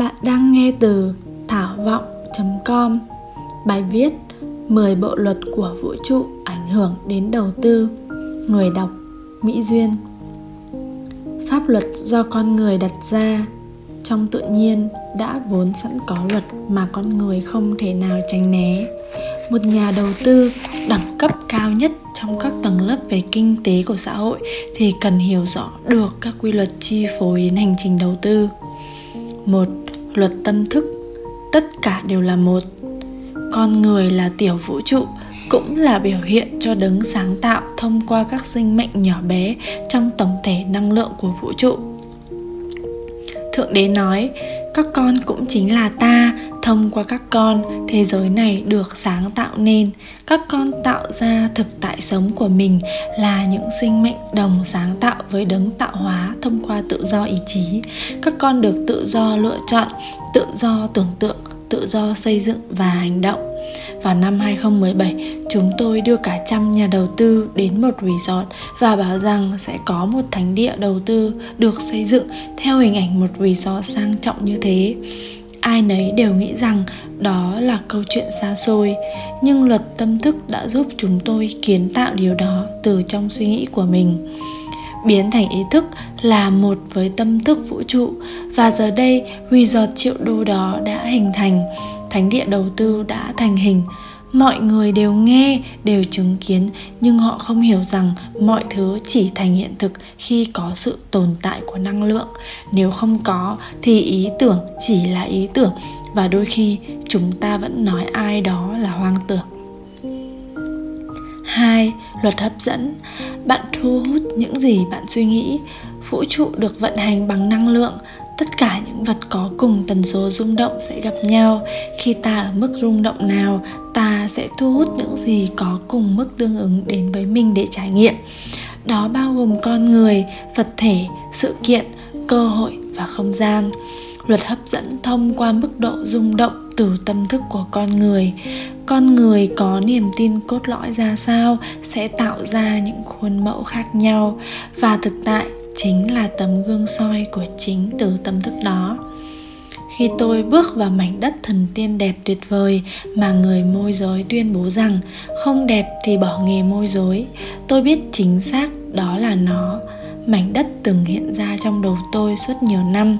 Bạn đang nghe từ thảo vọng.com Bài viết 10 bộ luật của vũ trụ ảnh hưởng đến đầu tư. Người đọc Mỹ Duyên. Pháp luật do con người đặt ra, Trong tự nhiên đã vốn sẵn có luật mà con người không thể nào tránh né. Một nhà đầu tư đẳng cấp cao nhất trong các tầng lớp về kinh tế của xã hội thì cần hiểu rõ được các quy luật chi phối đến hành trình đầu tư. Một luật tâm thức, tất cả đều là một. Con người là tiểu vũ trụ, cũng là biểu hiện cho đấng sáng tạo thông qua các sinh mệnh nhỏ bé trong tổng thể năng lượng của vũ trụ. Thượng đế nói các con cũng chính là ta, thông qua các con, thế giới này được sáng tạo nên. Các con tạo ra thực tại sống của mình là những sinh mệnh đồng sáng tạo với đấng tạo hóa thông qua tự do ý chí. Các con được tự do lựa chọn, tự do tưởng tượng, tự do xây dựng và hành động vào năm 2017, chúng tôi đưa cả trăm nhà đầu tư đến một resort và bảo rằng sẽ có một thánh địa đầu tư được xây dựng theo hình ảnh một resort sang trọng như thế. Ai nấy đều nghĩ rằng đó là câu chuyện xa xôi, nhưng luật tâm thức đã giúp chúng tôi kiến tạo điều đó từ trong suy nghĩ của mình biến thành ý thức là một với tâm thức vũ trụ và giờ đây resort triệu đô đó đã hình thành thánh địa đầu tư đã thành hình. Mọi người đều nghe, đều chứng kiến, nhưng họ không hiểu rằng mọi thứ chỉ thành hiện thực khi có sự tồn tại của năng lượng. Nếu không có, thì ý tưởng chỉ là ý tưởng, và đôi khi chúng ta vẫn nói ai đó là hoang tưởng. 2. Luật hấp dẫn. Bạn thu hút những gì bạn suy nghĩ. Vũ trụ được vận hành bằng năng lượng tất cả những vật có cùng tần số rung động sẽ gặp nhau. Khi ta ở mức rung động nào, ta sẽ thu hút những gì có cùng mức tương ứng đến với mình để trải nghiệm. Đó bao gồm con người, vật thể, sự kiện, cơ hội và không gian. Luật hấp dẫn thông qua mức độ rung động từ tâm thức của con người. Con người có niềm tin cốt lõi ra sao sẽ tạo ra những khuôn mẫu khác nhau. Và thực tại chính là tấm gương soi của chính từ tâm thức đó. Khi tôi bước vào mảnh đất thần tiên đẹp tuyệt vời mà người môi giới tuyên bố rằng không đẹp thì bỏ nghề môi giới, tôi biết chính xác đó là nó. Mảnh đất từng hiện ra trong đầu tôi suốt nhiều năm,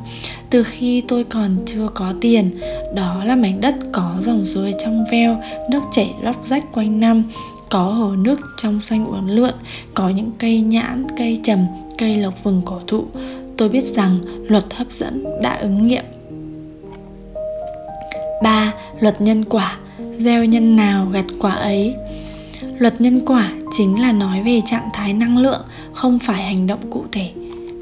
từ khi tôi còn chưa có tiền. Đó là mảnh đất có dòng suối trong veo, nước chảy róc rách quanh năm, có hồ nước trong xanh uốn lượn, có những cây nhãn, cây trầm cây lộc vừng cổ thụ tôi biết rằng luật hấp dẫn đã ứng nghiệm 3. Luật nhân quả Gieo nhân nào gặt quả ấy Luật nhân quả chính là nói về trạng thái năng lượng, không phải hành động cụ thể.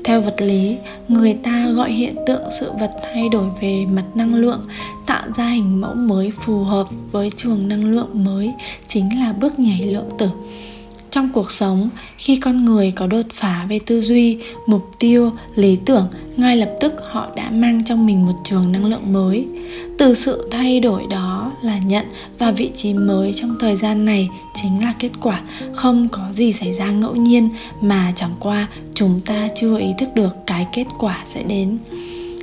Theo vật lý, người ta gọi hiện tượng sự vật thay đổi về mặt năng lượng, tạo ra hình mẫu mới phù hợp với trường năng lượng mới chính là bước nhảy lượng tử trong cuộc sống khi con người có đột phá về tư duy, mục tiêu, lý tưởng, ngay lập tức họ đã mang trong mình một trường năng lượng mới. Từ sự thay đổi đó là nhận và vị trí mới trong thời gian này chính là kết quả. Không có gì xảy ra ngẫu nhiên mà chẳng qua chúng ta chưa ý thức được cái kết quả sẽ đến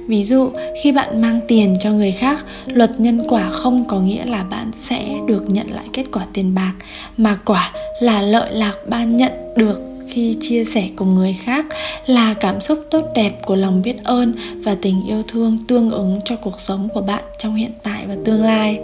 ví dụ, khi bạn mang tiền cho người khác, luật nhân quả không có nghĩa là bạn sẽ được nhận lại kết quả tiền bạc, mà quả là lợi lạc ban nhận được khi chia sẻ cùng người khác là cảm xúc tốt đẹp của lòng biết ơn và tình yêu thương tương ứng cho cuộc sống của bạn trong hiện tại và tương lai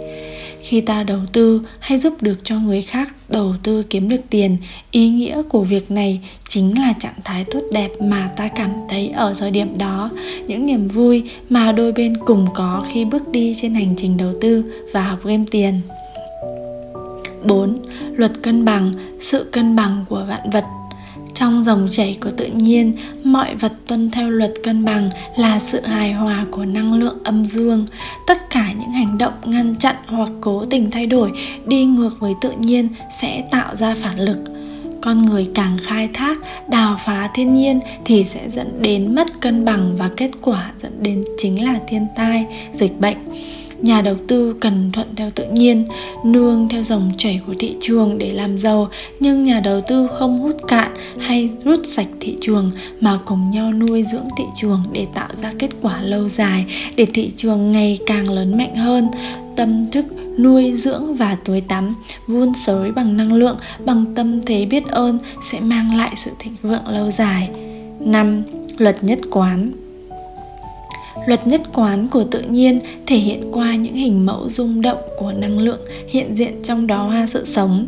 khi ta đầu tư hay giúp được cho người khác đầu tư kiếm được tiền ý nghĩa của việc này chính là trạng thái tốt đẹp mà ta cảm thấy ở thời điểm đó những niềm vui mà đôi bên cùng có khi bước đi trên hành trình đầu tư và học game tiền 4. Luật cân bằng, sự cân bằng của vạn vật trong dòng chảy của tự nhiên, mọi vật tuân theo luật cân bằng là sự hài hòa của năng lượng âm dương. Tất cả những hành động ngăn chặn hoặc cố tình thay đổi đi ngược với tự nhiên sẽ tạo ra phản lực. Con người càng khai thác, đào phá thiên nhiên thì sẽ dẫn đến mất cân bằng và kết quả dẫn đến chính là thiên tai, dịch bệnh nhà đầu tư cần thuận theo tự nhiên nương theo dòng chảy của thị trường để làm giàu. Nhưng nhà đầu tư không hút cạn hay rút sạch thị trường mà cùng nhau nuôi dưỡng thị trường để tạo ra kết quả lâu dài, để thị trường ngày càng lớn mạnh hơn. Tâm thức nuôi dưỡng và tưới tắm, vun sới bằng năng lượng, bằng tâm thế biết ơn sẽ mang lại sự thịnh vượng lâu dài. Năm, Luật nhất quán. Luật nhất quán của tự nhiên thể hiện qua những hình mẫu rung động của năng lượng hiện diện trong đó hoa sự sống.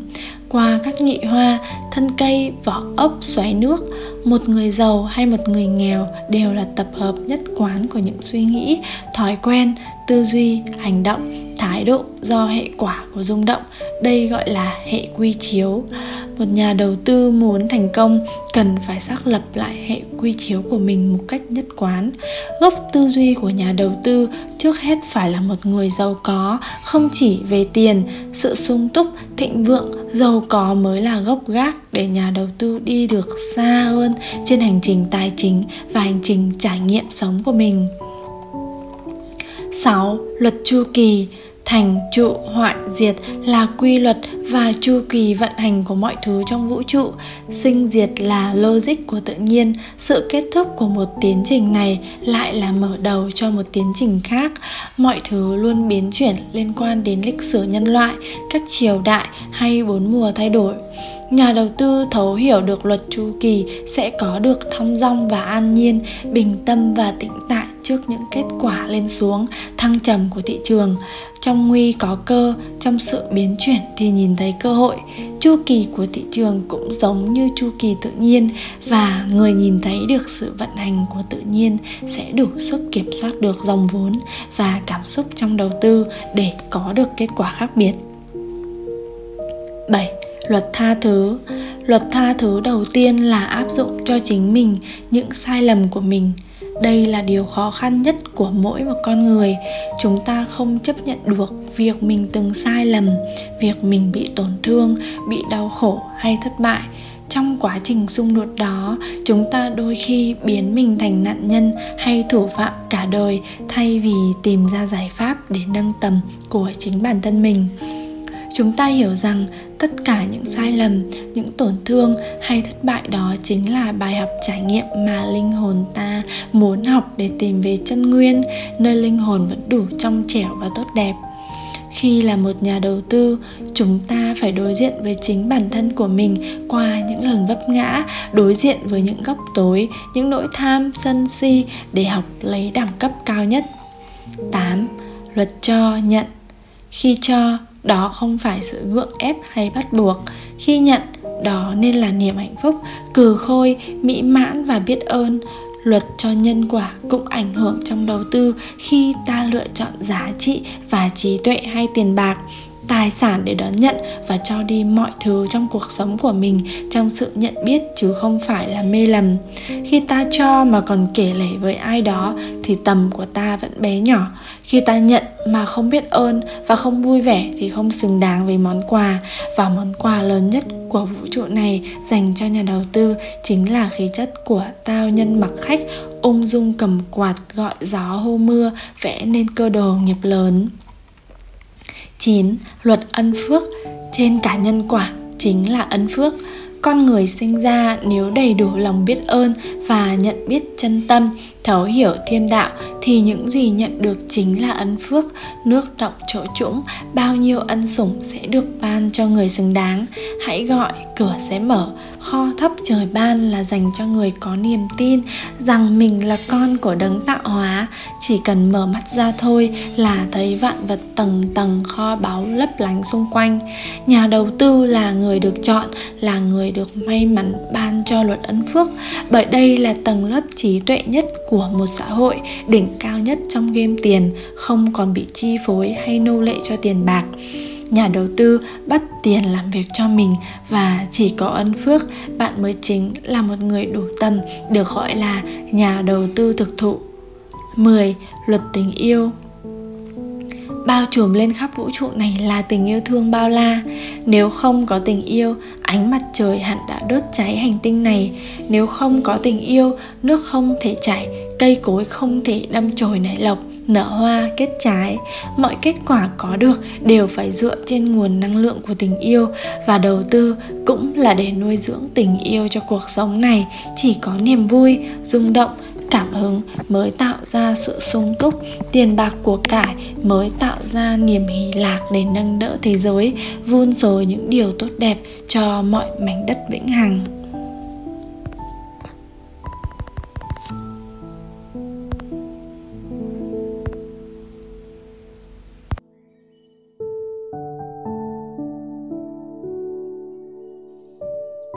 Qua các nhụy hoa, thân cây, vỏ ốc, xoáy nước, một người giàu hay một người nghèo đều là tập hợp nhất quán của những suy nghĩ, thói quen, tư duy, hành động thái độ do hệ quả của rung động đây gọi là hệ quy chiếu một nhà đầu tư muốn thành công cần phải xác lập lại hệ quy chiếu của mình một cách nhất quán gốc tư duy của nhà đầu tư trước hết phải là một người giàu có, không chỉ về tiền, sự sung túc, thịnh vượng, giàu có mới là gốc gác để nhà đầu tư đi được xa hơn trên hành trình tài chính và hành trình trải nghiệm sống của mình 6. Luật chu kỳ thành, trụ, hoại, diệt là quy luật và chu kỳ vận hành của mọi thứ trong vũ trụ. Sinh diệt là logic của tự nhiên. Sự kết thúc của một tiến trình này lại là mở đầu cho một tiến trình khác. Mọi thứ luôn biến chuyển liên quan đến lịch sử nhân loại, các triều đại hay bốn mùa thay đổi. Nhà đầu tư thấu hiểu được luật chu kỳ sẽ có được thong dong và an nhiên, bình tâm và tĩnh tại trước những kết quả lên xuống, thăng trầm của thị trường. Trong nguy có cơ, trong sự biến chuyển thì nhìn thấy cơ hội. Chu kỳ của thị trường cũng giống như chu kỳ tự nhiên và người nhìn thấy được sự vận hành của tự nhiên sẽ đủ sức kiểm soát được dòng vốn và cảm xúc trong đầu tư để có được kết quả khác biệt. 7 luật tha thứ. Luật tha thứ đầu tiên là áp dụng cho chính mình những sai lầm của mình đây là điều khó khăn nhất của mỗi một con người. Chúng ta không chấp nhận được việc mình từng sai lầm, việc mình bị tổn thương, bị đau khổ hay thất bại. Trong quá trình xung đột đó, chúng ta đôi khi biến mình thành nạn nhân hay thủ phạm cả đời thay vì tìm ra giải pháp để nâng tầm của chính bản thân mình chúng ta hiểu rằng tất cả những sai lầm, những tổn thương hay thất bại đó chính là bài học trải nghiệm mà linh hồn ta muốn học để tìm về chân nguyên, nơi linh hồn vẫn đủ trong trẻo và tốt đẹp khi là một nhà đầu tư, chúng ta phải đối diện với chính bản thân của mình qua những lần vấp ngã, đối diện với những góc tối, những nỗi tham, sân si để học lấy đẳng cấp cao nhất 8. Luật cho nhận Khi cho đó không phải sự gượng ép hay bắt buộc. Khi nhận, đó nên là niềm hạnh phúc, cừ khôi, mỹ mãn và biết ơn. Luật cho nhân quả cũng ảnh hưởng trong đầu tư khi ta lựa chọn giá trị và trí tuệ hay tiền bạc tài sản để đón nhận và cho đi mọi thứ trong cuộc sống của mình trong sự nhận biết chứ không phải là mê lầm. Khi ta cho mà còn kể lể với ai đó thì tầm của ta vẫn bé nhỏ. Khi ta nhận mà không biết ơn và không vui vẻ thì không xứng đáng với món quà. Và món quà lớn nhất của vũ trụ này dành cho nhà đầu tư chính là khí chất của tao nhân mặc khách, ung dung cầm quạt, gọi gió hô mưa, vẽ nên cơ đồ nghiệp lớn. 9. Luật ân phước trên cả nhân quả chính là ân phước con người sinh ra nếu đầy đủ lòng biết ơn và nhận biết chân tâm, thấu hiểu thiên đạo thì những gì nhận được chính là ân phước, nước động chỗ trũng bao nhiêu ân sủng sẽ được ban cho người xứng đáng. Hãy gọi, cửa sẽ mở. Kho thấp trời ban là dành cho người có niềm tin rằng mình là con của đấng tạo hóa. Chỉ cần mở mắt ra thôi là thấy vạn vật tầng tầng kho báu lấp lánh xung quanh. Nhà đầu tư là người được chọn, là người được may mắn ban cho luật ân phước. Bởi đây là tầng lớp trí tuệ nhất của một xã hội, đỉnh cao nhất trong game tiền, không còn bị chi phối hay nô lệ cho tiền bạc. Nhà đầu tư bắt tiền làm việc cho mình và chỉ có ân phước, bạn mới chính là một người đủ tâm được gọi là nhà đầu tư thực thụ. 10. Luật tình yêu bao trùm lên khắp vũ trụ này là tình yêu thương bao la. Nếu không có tình yêu, ánh mặt trời hẳn đã đốt cháy hành tinh này. Nếu không có tình yêu, nước không thể chảy, cây cối không thể đâm chồi nảy lộc, nở hoa kết trái. Mọi kết quả có được đều phải dựa trên nguồn năng lượng của tình yêu và đầu tư cũng là để nuôi dưỡng tình yêu cho cuộc sống này. Chỉ có niềm vui, rung động cảm hứng mới tạo ra sự sung túc. Tiền bạc của cải mới tạo ra niềm hỷ lạc để nâng đỡ thế giới, vun rồi những điều tốt đẹp cho mọi mảnh đất vĩnh hằng.